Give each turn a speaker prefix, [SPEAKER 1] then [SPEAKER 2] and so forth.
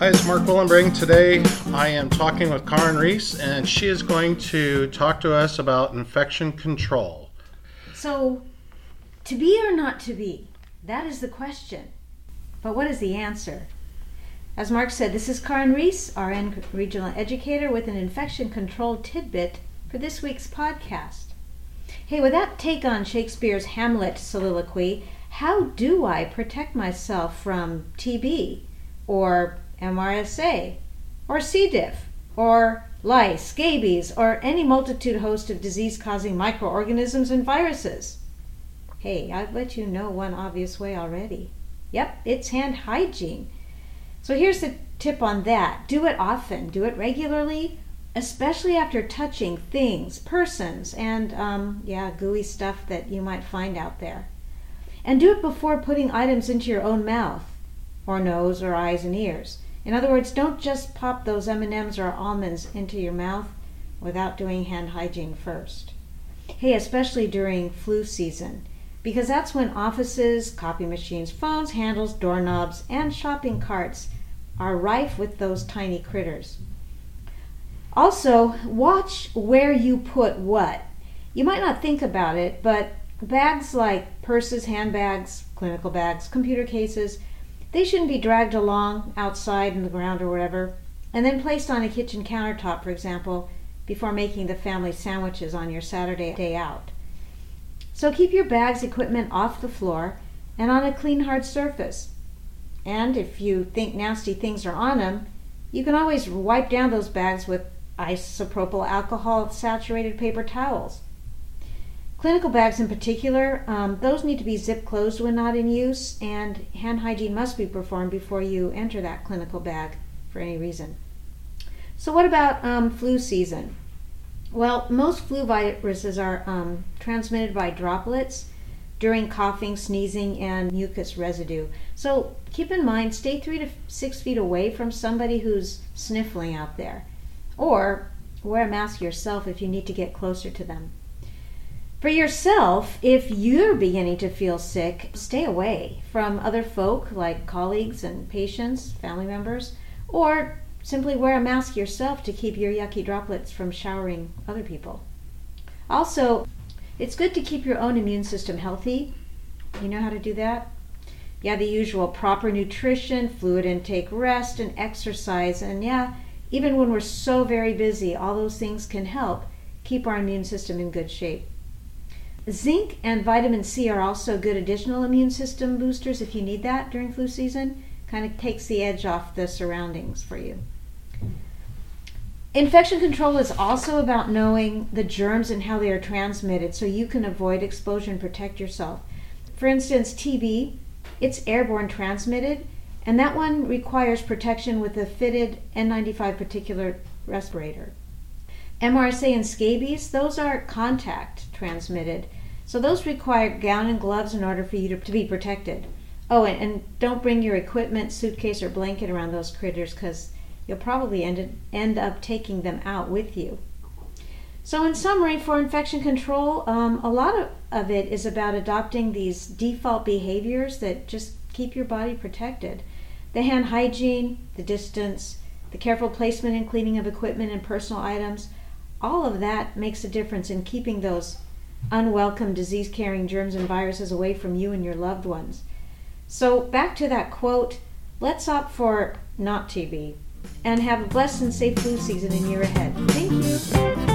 [SPEAKER 1] Hi, it's Mark Willenbring. Today I am talking with Karen Reese, and she is going to talk to us about infection control.
[SPEAKER 2] So, to be or not to be? That is the question. But what is the answer? As Mark said, this is Karen Reese, RN Regional Educator, with an infection control tidbit for this week's podcast. Hey, with that take on Shakespeare's Hamlet soliloquy, how do I protect myself from TB or MRSA, or C. diff, or lice, scabies, or any multitude host of disease causing microorganisms and viruses? Hey, I've let you know one obvious way already. Yep, it's hand hygiene. So here's the tip on that do it often, do it regularly, especially after touching things, persons, and, um, yeah, gooey stuff that you might find out there. And do it before putting items into your own mouth, or nose, or eyes and ears. In other words, don't just pop those M&Ms or almonds into your mouth without doing hand hygiene first. Hey, especially during flu season, because that's when offices, copy machines, phones, handles, doorknobs, and shopping carts are rife with those tiny critters. Also, watch where you put what. You might not think about it, but bags like purses, handbags, clinical bags, computer cases, they shouldn't be dragged along outside in the ground or wherever, and then placed on a kitchen countertop, for example, before making the family sandwiches on your Saturday day out. So keep your bags equipment off the floor and on a clean hard surface. And if you think nasty things are on them, you can always wipe down those bags with isopropyl alcohol saturated paper towels. Clinical bags in particular, um, those need to be zip closed when not in use, and hand hygiene must be performed before you enter that clinical bag for any reason. So, what about um, flu season? Well, most flu viruses are um, transmitted by droplets during coughing, sneezing, and mucus residue. So, keep in mind, stay three to six feet away from somebody who's sniffling out there, or wear a mask yourself if you need to get closer to them. For yourself, if you're beginning to feel sick, stay away from other folk like colleagues and patients, family members, or simply wear a mask yourself to keep your yucky droplets from showering other people. Also, it's good to keep your own immune system healthy. You know how to do that? Yeah, the usual proper nutrition, fluid intake, rest, and exercise. And yeah, even when we're so very busy, all those things can help keep our immune system in good shape. Zinc and vitamin C are also good additional immune system boosters if you need that during flu season. Kind of takes the edge off the surroundings for you. Infection control is also about knowing the germs and how they are transmitted so you can avoid exposure and protect yourself. For instance, TB, it's airborne transmitted, and that one requires protection with a fitted N95 particulate respirator. MRSA and scabies, those are contact transmitted. So those require gown and gloves in order for you to, to be protected. Oh, and, and, don't bring your equipment, suitcase, or blanket around those critters because you'll probably end, end up taking them out with you. So, in summary, for infection control, um, a lot of, of it is about adopting these default behaviors that just keep your body protected. The hand hygiene, the distance, the careful placement and cleaning of equipment and personal items, all of that makes a difference in keeping those unwelcome disease carrying germs and viruses away from you and your loved ones. So, back to that quote let's opt for not TB and have a blessed and safe flu season and year ahead. Thank you.